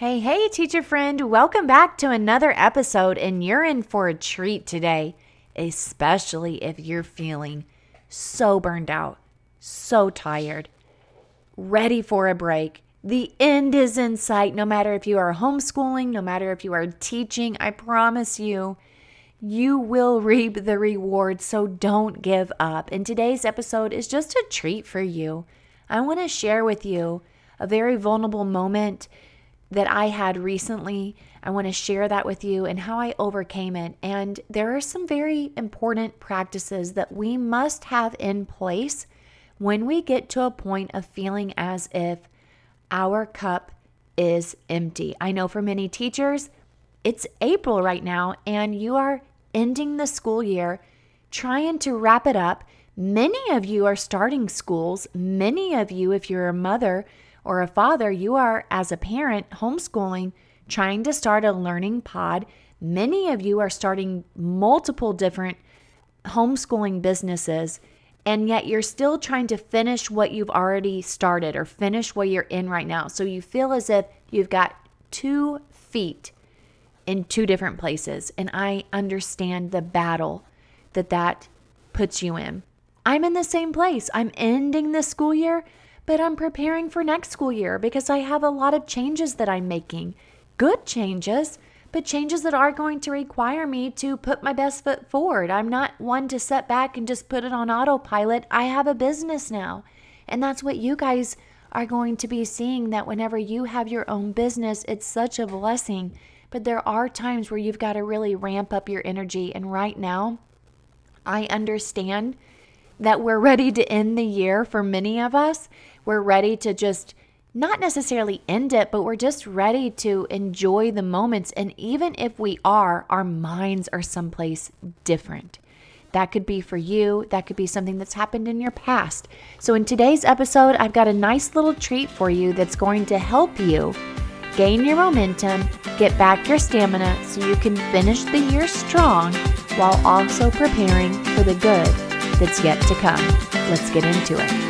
Hey, hey, teacher friend, welcome back to another episode, and you're in for a treat today, especially if you're feeling so burned out, so tired, ready for a break. The end is in sight, no matter if you are homeschooling, no matter if you are teaching, I promise you, you will reap the reward. So don't give up. And today's episode is just a treat for you. I want to share with you a very vulnerable moment that I had recently. I want to share that with you and how I overcame it. And there are some very important practices that we must have in place when we get to a point of feeling as if our cup is empty. I know for many teachers, it's April right now, and you are ending the school year trying to wrap it up. Many of you are starting schools. Many of you, if you're a mother, or a father, you are, as a parent, homeschooling, trying to start a learning pod. Many of you are starting multiple different homeschooling businesses, and yet you're still trying to finish what you've already started or finish what you're in right now. So you feel as if you've got two feet in two different places. And I understand the battle that that puts you in. I'm in the same place. I'm ending the school year but I'm preparing for next school year because I have a lot of changes that I'm making. Good changes, but changes that are going to require me to put my best foot forward. I'm not one to sit back and just put it on autopilot. I have a business now. And that's what you guys are going to be seeing that whenever you have your own business, it's such a blessing. But there are times where you've got to really ramp up your energy. And right now, I understand that we're ready to end the year for many of us. We're ready to just not necessarily end it, but we're just ready to enjoy the moments. And even if we are, our minds are someplace different. That could be for you, that could be something that's happened in your past. So, in today's episode, I've got a nice little treat for you that's going to help you gain your momentum, get back your stamina so you can finish the year strong while also preparing for the good that's yet to come. Let's get into it.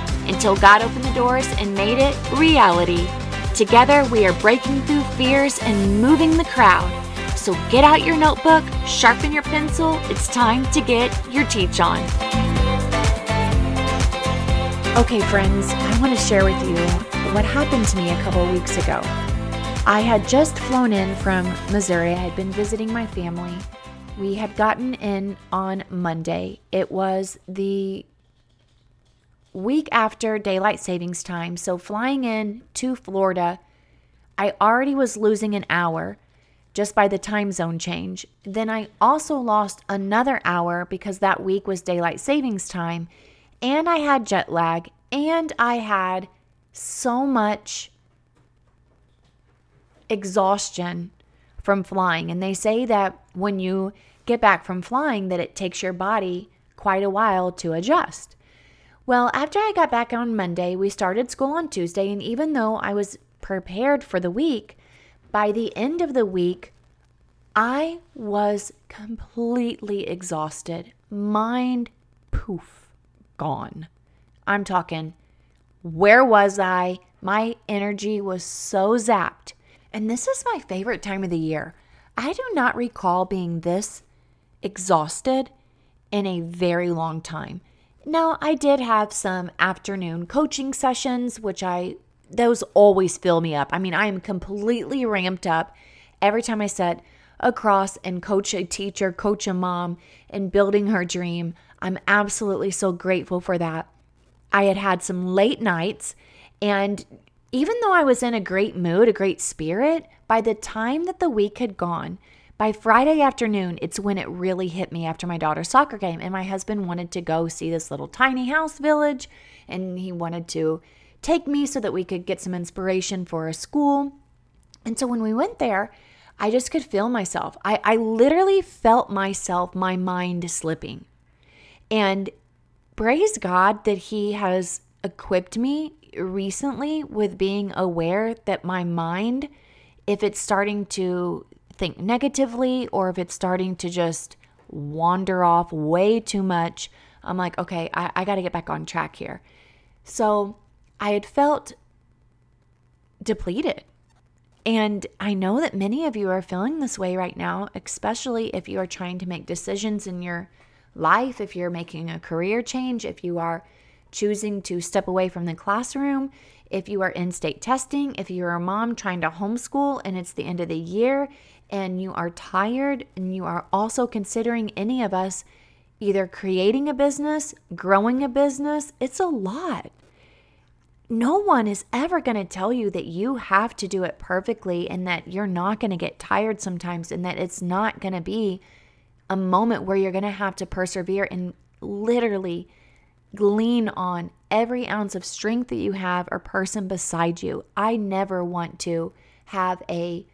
until God opened the doors and made it reality. Together, we are breaking through fears and moving the crowd. So get out your notebook, sharpen your pencil. It's time to get your teach on. Okay, friends, I want to share with you what happened to me a couple weeks ago. I had just flown in from Missouri. I had been visiting my family. We had gotten in on Monday. It was the week after daylight savings time. So flying in to Florida, I already was losing an hour just by the time zone change. Then I also lost another hour because that week was daylight savings time and I had jet lag and I had so much exhaustion from flying and they say that when you get back from flying that it takes your body quite a while to adjust. Well, after I got back on Monday, we started school on Tuesday, and even though I was prepared for the week, by the end of the week, I was completely exhausted. Mind poof, gone. I'm talking, where was I? My energy was so zapped. And this is my favorite time of the year. I do not recall being this exhausted in a very long time. Now, I did have some afternoon coaching sessions, which I, those always fill me up. I mean, I am completely ramped up every time I said, across and coach a teacher, coach a mom, and building her dream. I'm absolutely so grateful for that. I had had some late nights, and even though I was in a great mood, a great spirit, by the time that the week had gone, by Friday afternoon, it's when it really hit me after my daughter's soccer game. And my husband wanted to go see this little tiny house village, and he wanted to take me so that we could get some inspiration for a school. And so when we went there, I just could feel myself. I, I literally felt myself, my mind slipping. And praise God that He has equipped me recently with being aware that my mind, if it's starting to think negatively or if it's starting to just wander off way too much, I'm like, okay, I, I got to get back on track here. So I had felt depleted. And I know that many of you are feeling this way right now, especially if you are trying to make decisions in your life, if you're making a career change, if you are choosing to step away from the classroom, if you are in state testing, if you're a mom trying to homeschool and it's the end of the year and you are tired and you are also considering any of us either creating a business, growing a business, it's a lot no one is ever going to tell you that you have to do it perfectly and that you're not going to get tired sometimes and that it's not going to be a moment where you're going to have to persevere and literally lean on every ounce of strength that you have or person beside you. I never want to have a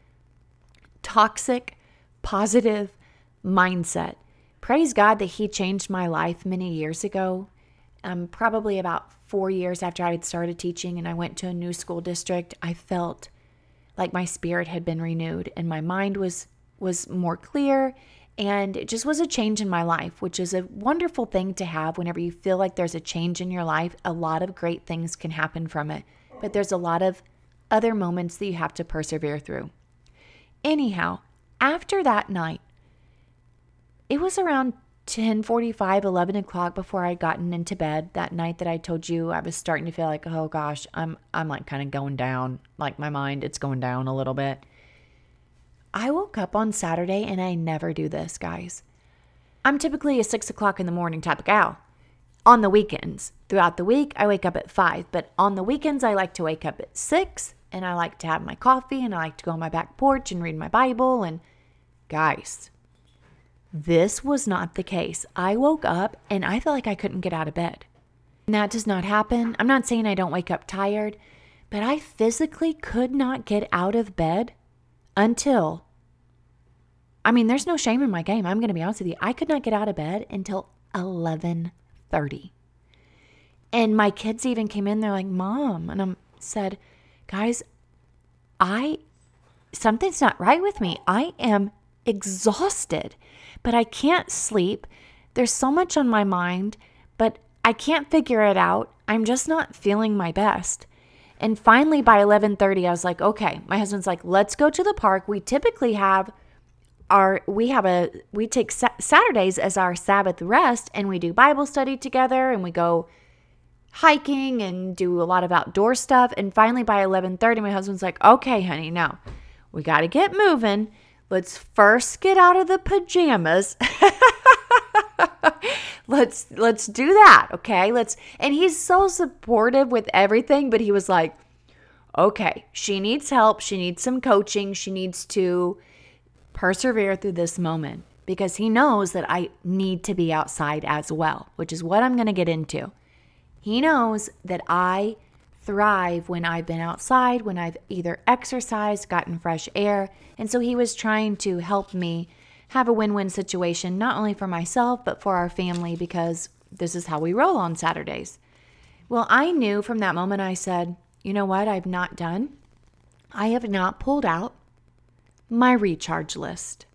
toxic, positive mindset. Praise God that He changed my life many years ago um, probably about four years after I had started teaching and I went to a new school district, I felt like my spirit had been renewed and my mind was was more clear and it just was a change in my life, which is a wonderful thing to have whenever you feel like there's a change in your life. A lot of great things can happen from it, but there's a lot of other moments that you have to persevere through. Anyhow, after that night, it was around 10 45 11 o'clock before i'd gotten into bed that night that i told you i was starting to feel like oh gosh i'm i'm like kind of going down. Like my mind it's going down a little bit. I woke up on saturday and i never do this guys. I'm typically a six o'clock in the morning type of gal. On the weekends. Throughout the week i wake up at five but on the weekends i like to wake up at six and i like to have my coffee and i like to go on my back porch and read my bible and guys this was not the case. I woke up and I felt like I couldn't get out of bed. And that does not happen. I'm not saying I don't wake up tired, but I physically could not get out of bed until I mean, there's no shame in my game. I'm going to be honest with you. I could not get out of bed until 11:30. And my kids even came in they're like, "Mom." And I said, "Guys, I something's not right with me. I am exhausted, but I can't sleep. There's so much on my mind, but I can't figure it out. I'm just not feeling my best. And finally by 11:30 I was like, "Okay." My husband's like, "Let's go to the park. We typically have our we have a we take Saturdays as our Sabbath rest and we do Bible study together and we go hiking and do a lot of outdoor stuff. And finally by 11:30 my husband's like, "Okay, honey, now we got to get moving." Let's first get out of the pajamas. let's let's do that, okay? Let's and he's so supportive with everything, but he was like, "Okay, she needs help, she needs some coaching, she needs to persevere through this moment." Because he knows that I need to be outside as well, which is what I'm going to get into. He knows that I thrive when I've been outside, when I've either exercised, gotten fresh air. And so he was trying to help me have a win win situation, not only for myself, but for our family, because this is how we roll on Saturdays. Well, I knew from that moment, I said, you know what, I've not done? I have not pulled out my recharge list.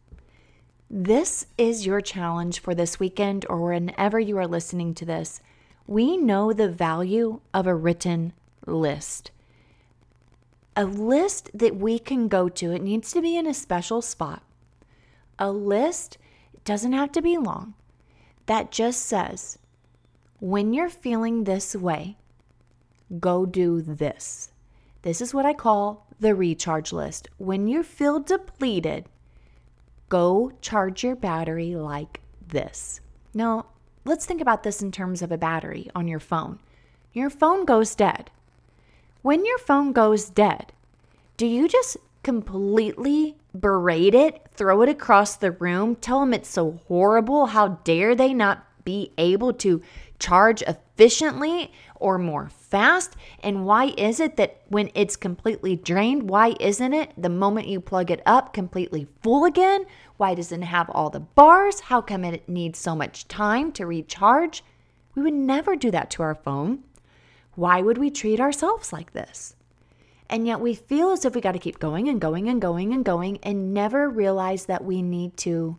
This is your challenge for this weekend or whenever you are listening to this. We know the value of a written list. A list that we can go to, it needs to be in a special spot. A list doesn't have to be long that just says, when you're feeling this way, go do this. This is what I call the recharge list. When you feel depleted, go charge your battery like this. Now, let's think about this in terms of a battery on your phone. Your phone goes dead. When your phone goes dead, do you just completely berate it, throw it across the room, tell them it's so horrible? How dare they not be able to charge efficiently or more fast? And why is it that when it's completely drained, why isn't it the moment you plug it up completely full again? Why doesn't it have all the bars? How come it needs so much time to recharge? We would never do that to our phone. Why would we treat ourselves like this? And yet we feel as if we got to keep going and going and going and going and never realize that we need to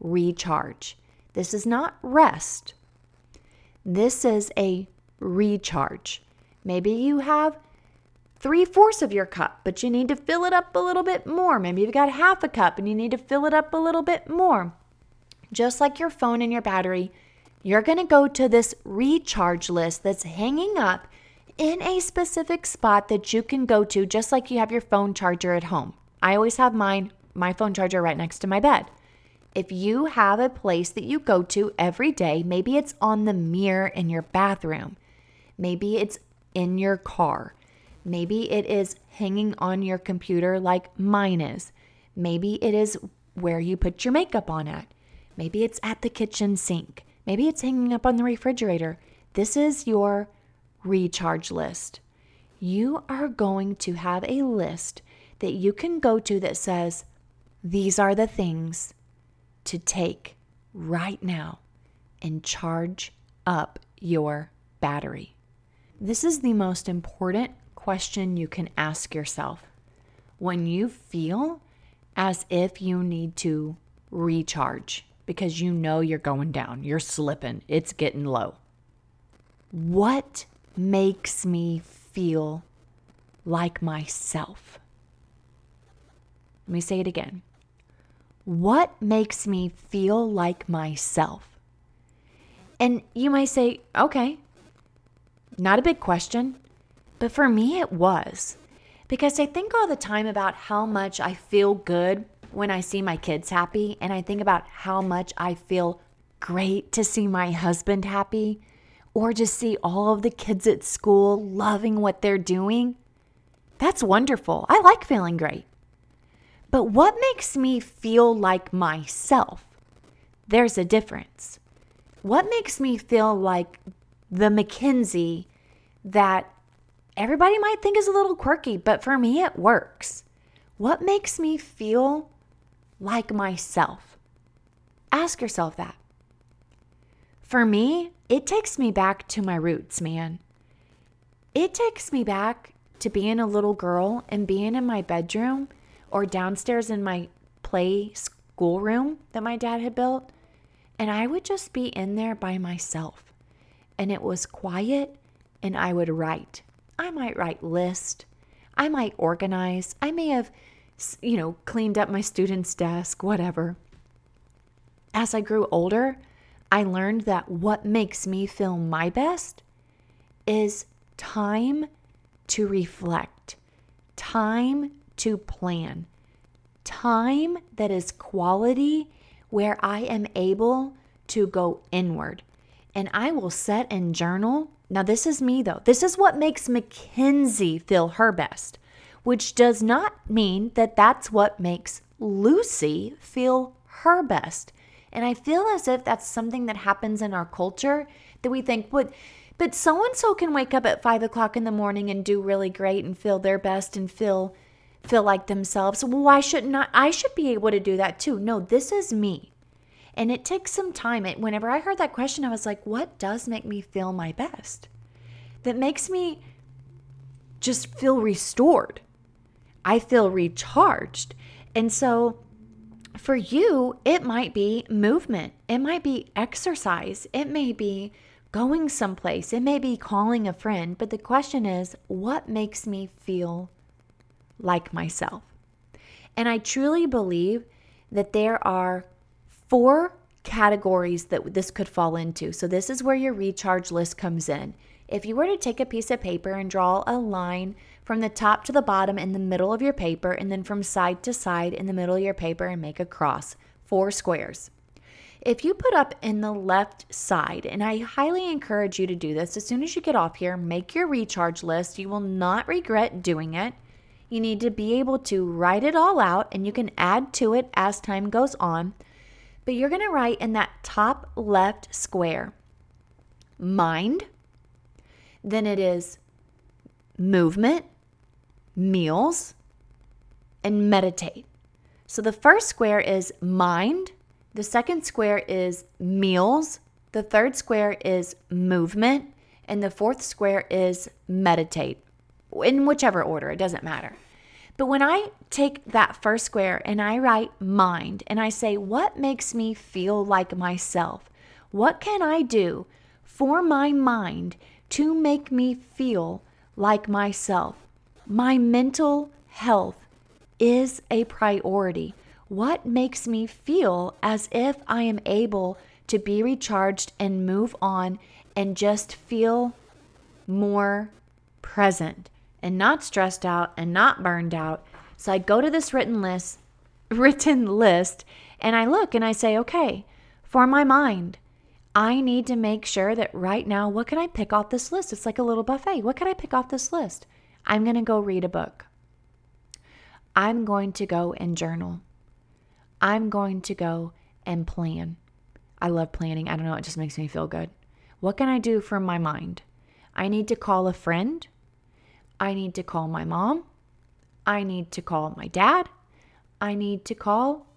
recharge. This is not rest. This is a recharge. Maybe you have three fourths of your cup, but you need to fill it up a little bit more. Maybe you've got half a cup and you need to fill it up a little bit more. Just like your phone and your battery, you're going to go to this recharge list that's hanging up in a specific spot that you can go to, just like you have your phone charger at home. I always have mine, my phone charger right next to my bed. If you have a place that you go to every day, maybe it's on the mirror in your bathroom, maybe it's in your car, maybe it is hanging on your computer like mine is, maybe it is where you put your makeup on at, maybe it's at the kitchen sink, maybe it's hanging up on the refrigerator. This is your recharge list. You are going to have a list that you can go to that says, These are the things to take right now and charge up your battery? This is the most important question you can ask yourself when you feel as if you need to recharge because you know you're going down, you're slipping, it's getting low. What makes me feel like myself? Let me say it again. What makes me feel like myself? And you might say, okay, not a big question. But for me, it was. Because I think all the time about how much I feel good when I see my kids happy. And I think about how much I feel great to see my husband happy or just see all of the kids at school loving what they're doing. That's wonderful. I like feeling great. But what makes me feel like myself? There's a difference. What makes me feel like the Mackenzie that everybody might think is a little quirky, but for me, it works? What makes me feel like myself? Ask yourself that. For me, it takes me back to my roots, man. It takes me back to being a little girl and being in my bedroom or downstairs in my play schoolroom that my dad had built. And I would just be in there by myself. And it was quiet, and I would write. I might write list. I might organize. I may have, you know, cleaned up my student's desk, whatever. As I grew older, I learned that what makes me feel my best is time to reflect, time to plan. Time that is quality where I am able to go inward. And I will set and journal. Now, this is me though. This is what makes Mackenzie feel her best, which does not mean that that's what makes Lucy feel her best. And I feel as if that's something that happens in our culture that we think, but but so and so can wake up at five o'clock in the morning and do really great and feel their best and feel feel like themselves. Well, why shouldn't I? I should be able to do that too. No, this is me. And it takes some time. It, whenever I heard that question, I was like, what does make me feel my best? That makes me just feel restored. I feel recharged. And so for you, it might be movement, it might be exercise, it may be going someplace, it may be calling a friend. But the question is, what makes me feel like myself. And I truly believe that there are four categories that this could fall into. So, this is where your recharge list comes in. If you were to take a piece of paper and draw a line from the top to the bottom in the middle of your paper, and then from side to side in the middle of your paper and make a cross, four squares. If you put up in the left side, and I highly encourage you to do this as soon as you get off here, make your recharge list. You will not regret doing it. You need to be able to write it all out, and you can add to it as time goes on. But you're going to write in that top left square mind, then it is movement, meals, and meditate. So the first square is mind, the second square is meals, the third square is movement, and the fourth square is meditate. In whichever order, it doesn't matter. But when I take that first square and I write mind and I say, what makes me feel like myself? What can I do for my mind to make me feel like myself? My mental health is a priority. What makes me feel as if I am able to be recharged and move on and just feel more present and not stressed out and not burned out? So I go to this written list, written list, and I look and I say, okay, for my mind, I need to make sure that right now, what can I pick off this list? It's like a little buffet. What can I pick off this list? I'm going to go read a book. I'm going to go and journal. I'm going to go and plan. I love planning. I don't know, it just makes me feel good. What can I do for my mind? I need to call a friend. I need to call my mom. I need to call my dad. I need to call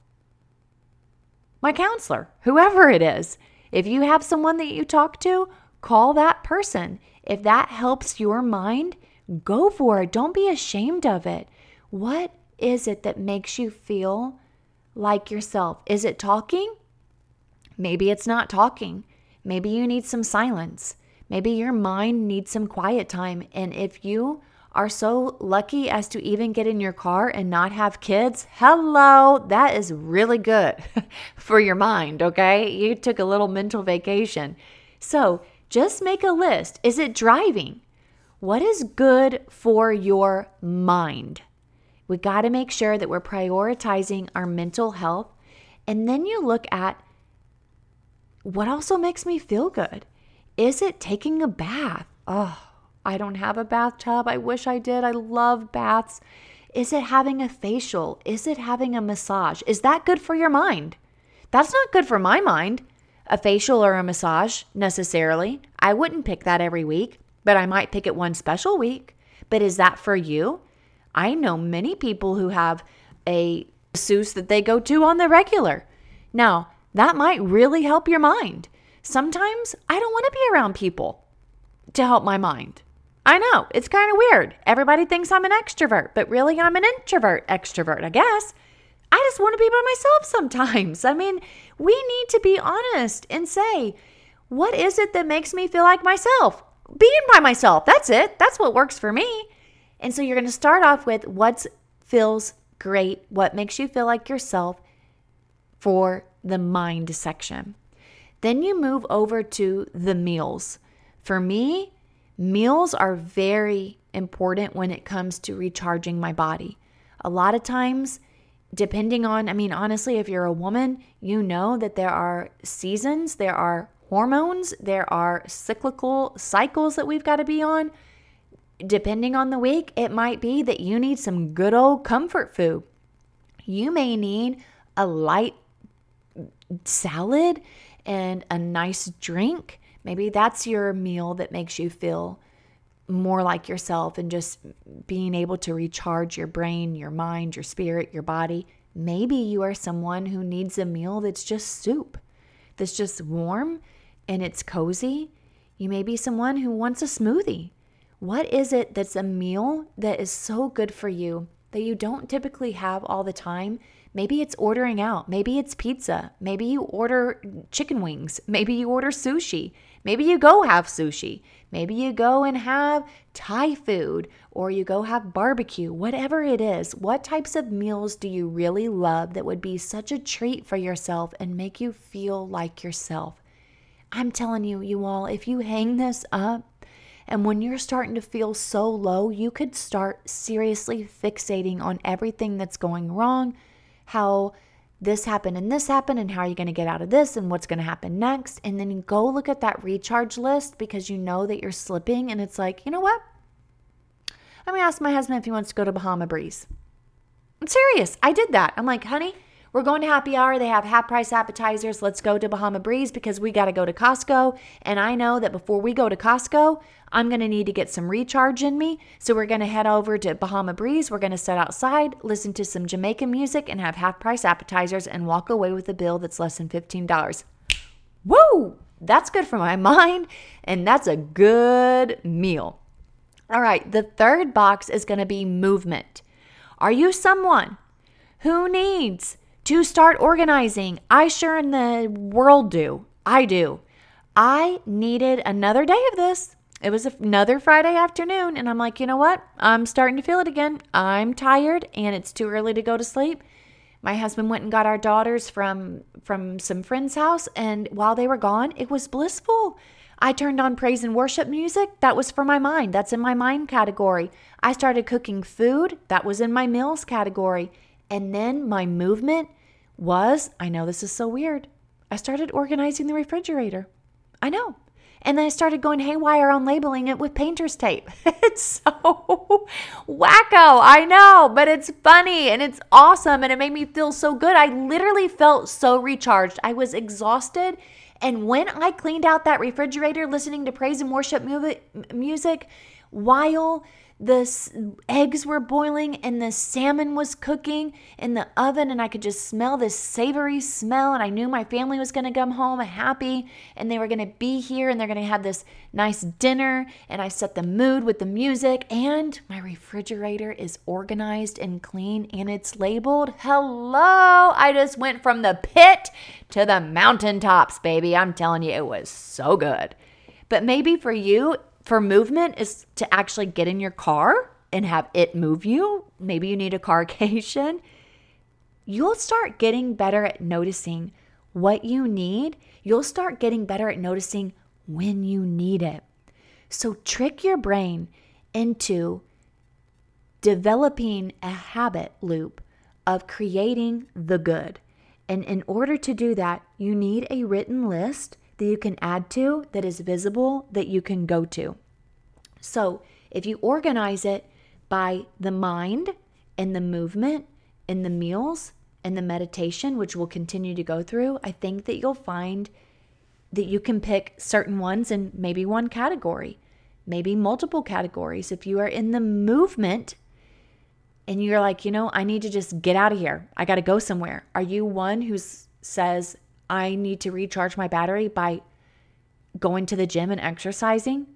my counselor, whoever it is. If you have someone that you talk to, call that person. If that helps your mind, go for it. Don't be ashamed of it. What is it that makes you feel like yourself. Is it talking? Maybe it's not talking. Maybe you need some silence. Maybe your mind needs some quiet time. And if you are so lucky as to even get in your car and not have kids, hello, that is really good for your mind, okay? You took a little mental vacation. So just make a list. Is it driving? What is good for your mind? We got to make sure that we're prioritizing our mental health. And then you look at what also makes me feel good. Is it taking a bath? Oh, I don't have a bathtub. I wish I did. I love baths. Is it having a facial? Is it having a massage? Is that good for your mind? That's not good for my mind, a facial or a massage necessarily. I wouldn't pick that every week, but I might pick it one special week. But is that for you? I know many people who have a masseuse that they go to on the regular. Now, that might really help your mind. Sometimes I don't want to be around people to help my mind. I know, it's kind of weird. Everybody thinks I'm an extrovert, but really I'm an introvert extrovert, I guess. I just want to be by myself sometimes. I mean, we need to be honest and say, what is it that makes me feel like myself? Being by myself. That's it. That's what works for me. And so you're going to start off with what feels great, what makes you feel like yourself for the mind section. Then you move over to the meals. For me, meals are very important when it comes to recharging my body. A lot of times, depending on, I mean, honestly, if you're a woman, you know that there are seasons, there are hormones, there are cyclical cycles that we've got to be on depending on the week, it might be that you need some good old comfort food. You may need a light salad and a nice drink. Maybe that's your meal that makes you feel more like yourself and just being able to recharge your brain, your mind, your spirit, your body. Maybe you are someone who needs a meal that's just soup, that's just warm and it's cozy. You may be someone who wants a smoothie. What is it that's a meal that is so good for you that you don't typically have all the time? Maybe it's ordering out. Maybe it's pizza. Maybe you order chicken wings. Maybe you order sushi. Maybe you go have sushi. Maybe you go and have Thai food or you go have barbecue. Whatever it is, what types of meals do you really love that would be such a treat for yourself and make you feel like yourself? I'm telling you, you all, if you hang this up, and when you're starting to feel so low, you could start seriously fixating on everything that's going wrong, how this happened and this happened and how are you going to get out of this and what's going to happen next? And then go look at that recharge list because you know that you're slipping and it's like you know what? I'm going to ask my husband if he wants to go to bahama breeze. I'm serious. I did that. I'm like honey we're going to happy hour. They have half price appetizers. Let's go to Bahama Breeze because we got to go to Costco. And I know that before we go to Costco, I'm going to need to get some recharge in me. So we're going to head over to Bahama Breeze. We're going to sit outside, listen to some Jamaican music, and have half price appetizers and walk away with a bill that's less than $15. Woo! That's good for my mind. And that's a good meal. All right, the third box is going to be movement. Are you someone who needs to start organizing. I sure in the world do. I do. I needed another day of this. It was another Friday afternoon, and I'm like, you know what? I'm starting to feel it again. I'm tired, and it's too early to go to sleep. My husband went and got our daughters from from some friend's house, and while they were gone, it was blissful. I turned on praise and worship music. That was for my mind. That's in my mind category. I started cooking food. That was in my meals category. And then my movement was I know this is so weird. I started organizing the refrigerator. I know. And then I started going haywire on labeling it with painter's tape. it's so wacko. I know, but it's funny and it's awesome and it made me feel so good. I literally felt so recharged. I was exhausted. And when I cleaned out that refrigerator listening to praise and worship music while the eggs were boiling and the salmon was cooking in the oven and I could just smell this savory smell and I knew my family was going to come home happy and they were going to be here and they're going to have this nice dinner and I set the mood with the music and my refrigerator is organized and clean and it's labeled hello! I just went from the pit to the mountaintops baby. I'm telling you it was so good. But maybe for you for movement is to actually get in your car and have it move you. Maybe you need a carcation. You'll start getting better at noticing what you need. You'll start getting better at noticing when you need it. So trick your brain into developing a habit loop of creating the good. And in order to do that, you need a written list that you can add to that is visible that you can go to. So if you organize it by the mind and the movement and the meals and the meditation, which we'll continue to go through, I think that you'll find that you can pick certain ones in maybe one category, maybe multiple categories. If you are in the movement and you're like, you know, I need to just get out of here, I got to go somewhere. Are you one who says, I need to recharge my battery by going to the gym and exercising?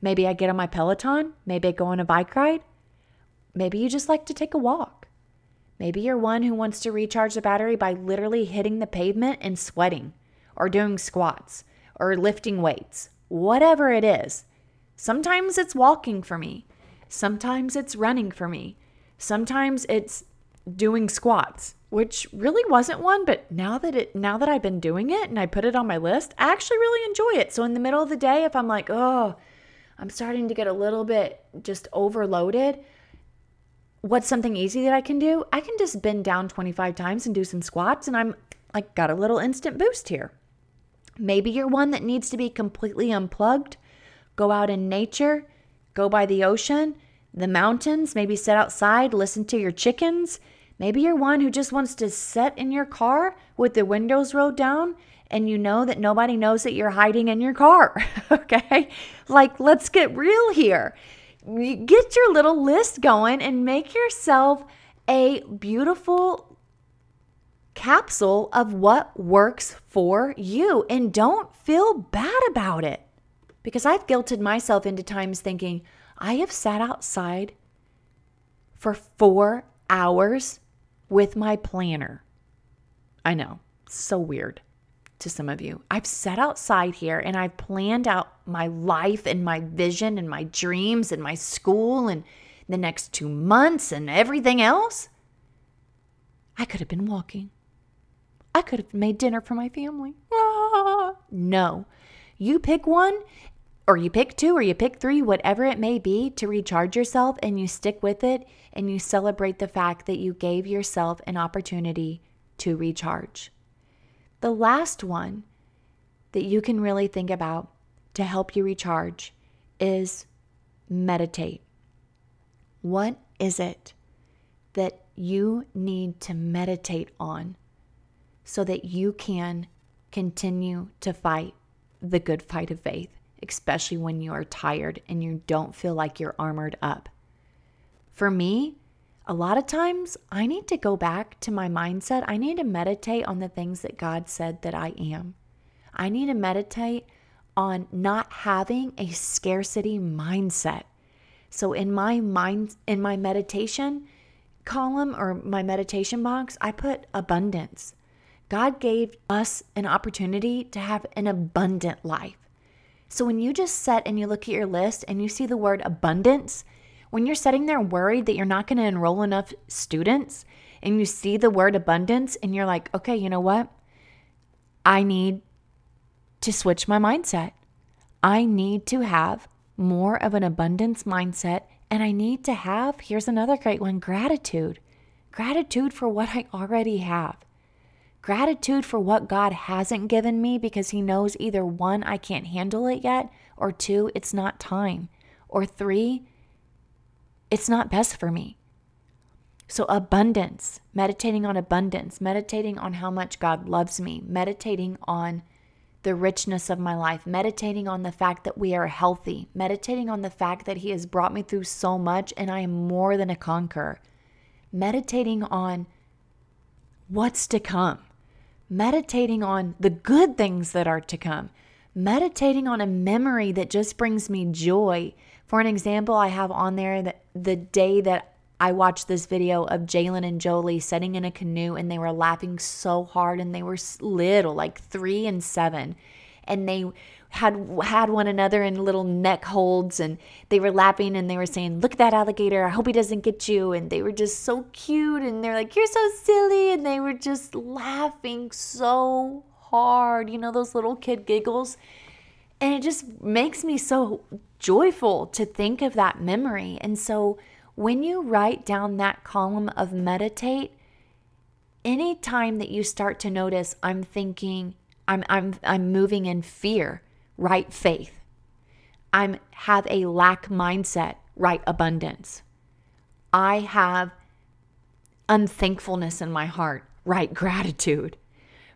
Maybe I get on my Peloton. Maybe I go on a bike ride. Maybe you just like to take a walk. Maybe you're one who wants to recharge the battery by literally hitting the pavement and sweating, or doing squats, or lifting weights, whatever it is. Sometimes it's walking for me. Sometimes it's running for me. Sometimes it's doing squats which really wasn't one but now that it now that I've been doing it and I put it on my list I actually really enjoy it. So in the middle of the day if I'm like oh I'm starting to get a little bit just overloaded what's something easy that I can do? I can just bend down 25 times and do some squats and I'm like got a little instant boost here. Maybe you're one that needs to be completely unplugged. Go out in nature go by the ocean the mountains maybe sit outside listen to your chickens Maybe you're one who just wants to sit in your car with the windows rolled down and you know that nobody knows that you're hiding in your car. okay? Like, let's get real here. Get your little list going and make yourself a beautiful capsule of what works for you and don't feel bad about it. Because I've guilted myself into times thinking, I have sat outside for four hours with my planner. I know, so weird to some of you. I've sat outside here and I've planned out my life and my vision and my dreams and my school and the next two months and everything else. I could have been walking. I could have made dinner for my family. Ah, no. You pick one, or you pick two, or you pick three, whatever it may be, to recharge yourself and you stick with it and you celebrate the fact that you gave yourself an opportunity to recharge. The last one that you can really think about to help you recharge is meditate. What is it that you need to meditate on so that you can continue to fight the good fight of faith, especially when you are tired and you don't feel like you're armored up? For me, a lot of times I need to go back to my mindset. I need to meditate on the things that God said that I am. I need to meditate on not having a scarcity mindset. So in my mind in my meditation column or my meditation box, I put abundance. God gave us an opportunity to have an abundant life. So when you just set and you look at your list and you see the word abundance, when you're sitting there worried that you're not going to enroll enough students and you see the word abundance and you're like, okay, you know what? I need to switch my mindset. I need to have more of an abundance mindset and I need to have, here's another great one gratitude. Gratitude for what I already have. Gratitude for what God hasn't given me because He knows either one, I can't handle it yet, or two, it's not time, or three, it's not best for me. So, abundance, meditating on abundance, meditating on how much God loves me, meditating on the richness of my life, meditating on the fact that we are healthy, meditating on the fact that He has brought me through so much and I am more than a conqueror, meditating on what's to come, meditating on the good things that are to come, meditating on a memory that just brings me joy for an example, I have on there that the day that I watched this video of Jalen and Jolie sitting in a canoe and they were laughing so hard and they were little, like three and seven. And they had had one another in little neck holds and they were lapping and they were saying, Look at that alligator. I hope he doesn't get you. And they were just so cute and they're like, You're so silly. And they were just laughing so hard. You know, those little kid giggles. And it just makes me so joyful to think of that memory. And so when you write down that column of meditate, anytime that you start to notice I'm thinking, I'm I'm I'm moving in fear, write faith. I'm have a lack mindset, right abundance. I have unthankfulness in my heart, right gratitude.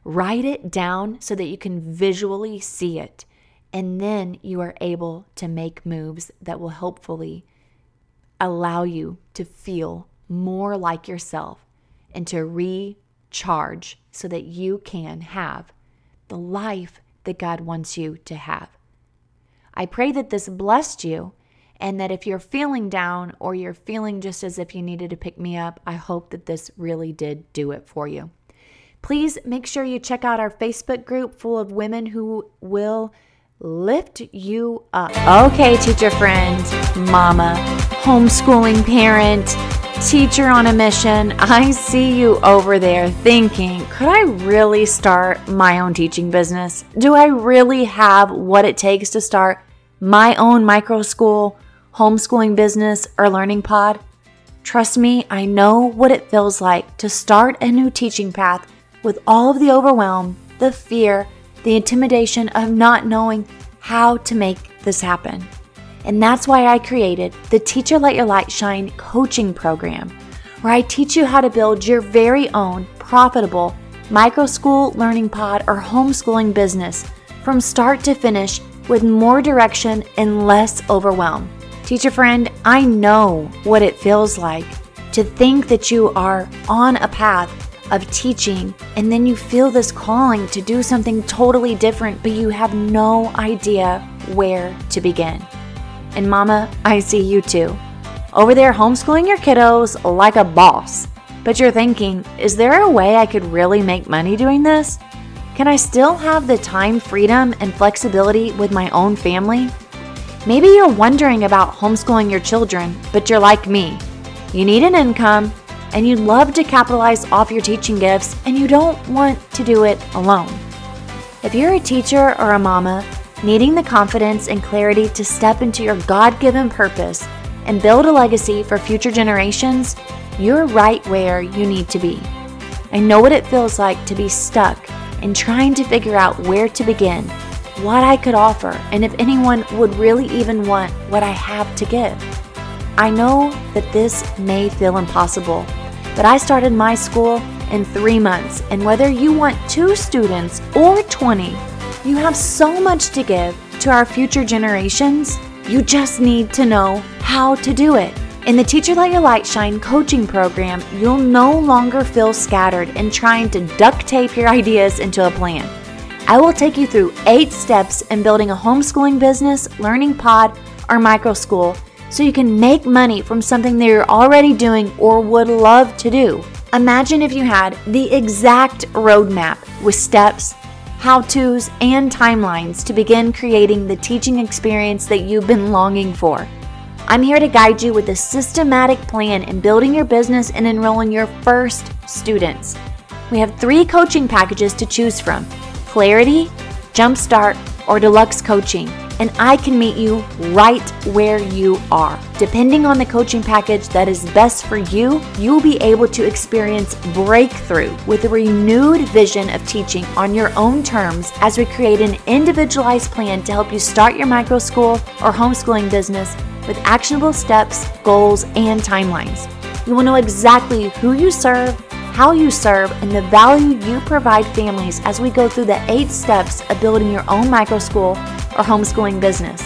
Write it down so that you can visually see it. And then you are able to make moves that will hopefully allow you to feel more like yourself and to recharge so that you can have the life that God wants you to have. I pray that this blessed you and that if you're feeling down or you're feeling just as if you needed to pick me up, I hope that this really did do it for you. Please make sure you check out our Facebook group full of women who will lift you up. Okay, teacher friend, mama, homeschooling parent, teacher on a mission, I see you over there thinking, could I really start my own teaching business? Do I really have what it takes to start my own micro school, homeschooling business, or learning pod? Trust me, I know what it feels like to start a new teaching path with all of the overwhelm, the fear, the intimidation of not knowing how to make this happen. And that's why I created the Teacher Let Your Light Shine coaching program, where I teach you how to build your very own profitable micro school, learning pod, or homeschooling business from start to finish with more direction and less overwhelm. Teacher friend, I know what it feels like to think that you are on a path of teaching, and then you feel this calling to do something totally different, but you have no idea where to begin. And, Mama, I see you too. Over there homeschooling your kiddos like a boss. But you're thinking, is there a way I could really make money doing this? Can I still have the time freedom and flexibility with my own family? Maybe you're wondering about homeschooling your children, but you're like me. You need an income and you'd love to capitalize off your teaching gifts and you don't want to do it alone. If you're a teacher or a mama needing the confidence and clarity to step into your God given purpose and build a legacy for future generations, you're right where you need to be. I know what it feels like to be stuck and trying to figure out where to begin, what I could offer, and if anyone would really even want what I have to give. I know that this may feel impossible, but I started my school in three months, and whether you want two students or 20, you have so much to give to our future generations. You just need to know how to do it. In the Teacher Let Your Light Shine coaching program, you'll no longer feel scattered in trying to duct tape your ideas into a plan. I will take you through eight steps in building a homeschooling business, learning pod, or micro school so you can make money from something that you're already doing or would love to do. Imagine if you had the exact roadmap with steps, how to's, and timelines to begin creating the teaching experience that you've been longing for. I'm here to guide you with a systematic plan in building your business and enrolling your first students. We have three coaching packages to choose from Clarity, Jumpstart, or Deluxe Coaching and I can meet you right where you are. Depending on the coaching package that is best for you, you'll be able to experience breakthrough with a renewed vision of teaching on your own terms as we create an individualized plan to help you start your micro school or homeschooling business with actionable steps, goals, and timelines. You will know exactly who you serve how you serve, and the value you provide families as we go through the eight steps of building your own micro school or homeschooling business.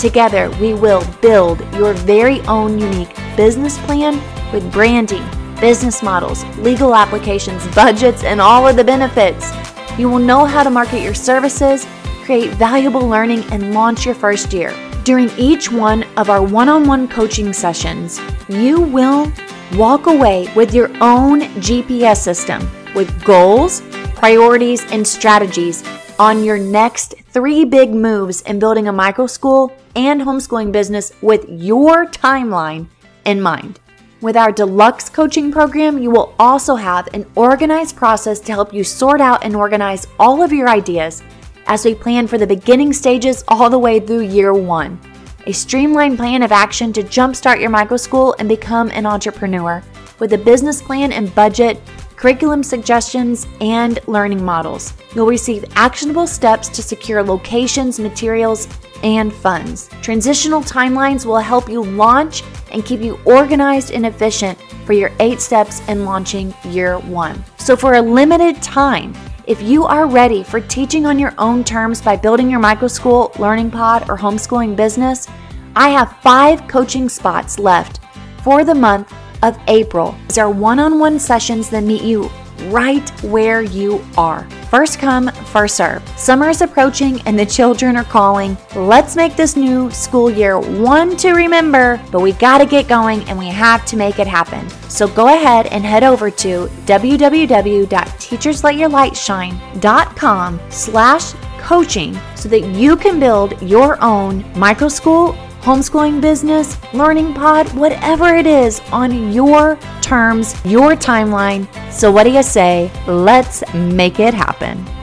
Together, we will build your very own unique business plan with branding, business models, legal applications, budgets, and all of the benefits. You will know how to market your services, create valuable learning, and launch your first year. During each one of our one on one coaching sessions, you will Walk away with your own GPS system with goals, priorities, and strategies on your next three big moves in building a micro school and homeschooling business with your timeline in mind. With our deluxe coaching program, you will also have an organized process to help you sort out and organize all of your ideas as we plan for the beginning stages all the way through year one a streamlined plan of action to jumpstart your micro school and become an entrepreneur with a business plan and budget, curriculum suggestions, and learning models. You'll receive actionable steps to secure locations, materials, and funds. Transitional timelines will help you launch and keep you organized and efficient for your eight steps in launching year one. So, for a limited time, if you are ready for teaching on your own terms by building your micro school, learning pod, or homeschooling business, I have five coaching spots left for the month of April. These are one on one sessions that meet you right where you are. First come, first serve. Summer is approaching and the children are calling. Let's make this new school year one to remember, but we got to get going and we have to make it happen. So go ahead and head over to www.teachersletyourlightshine.com slash coaching so that you can build your own micro school homeschooling business, learning pod, whatever it is on your terms, your timeline. So, what do you say? Let's make it happen.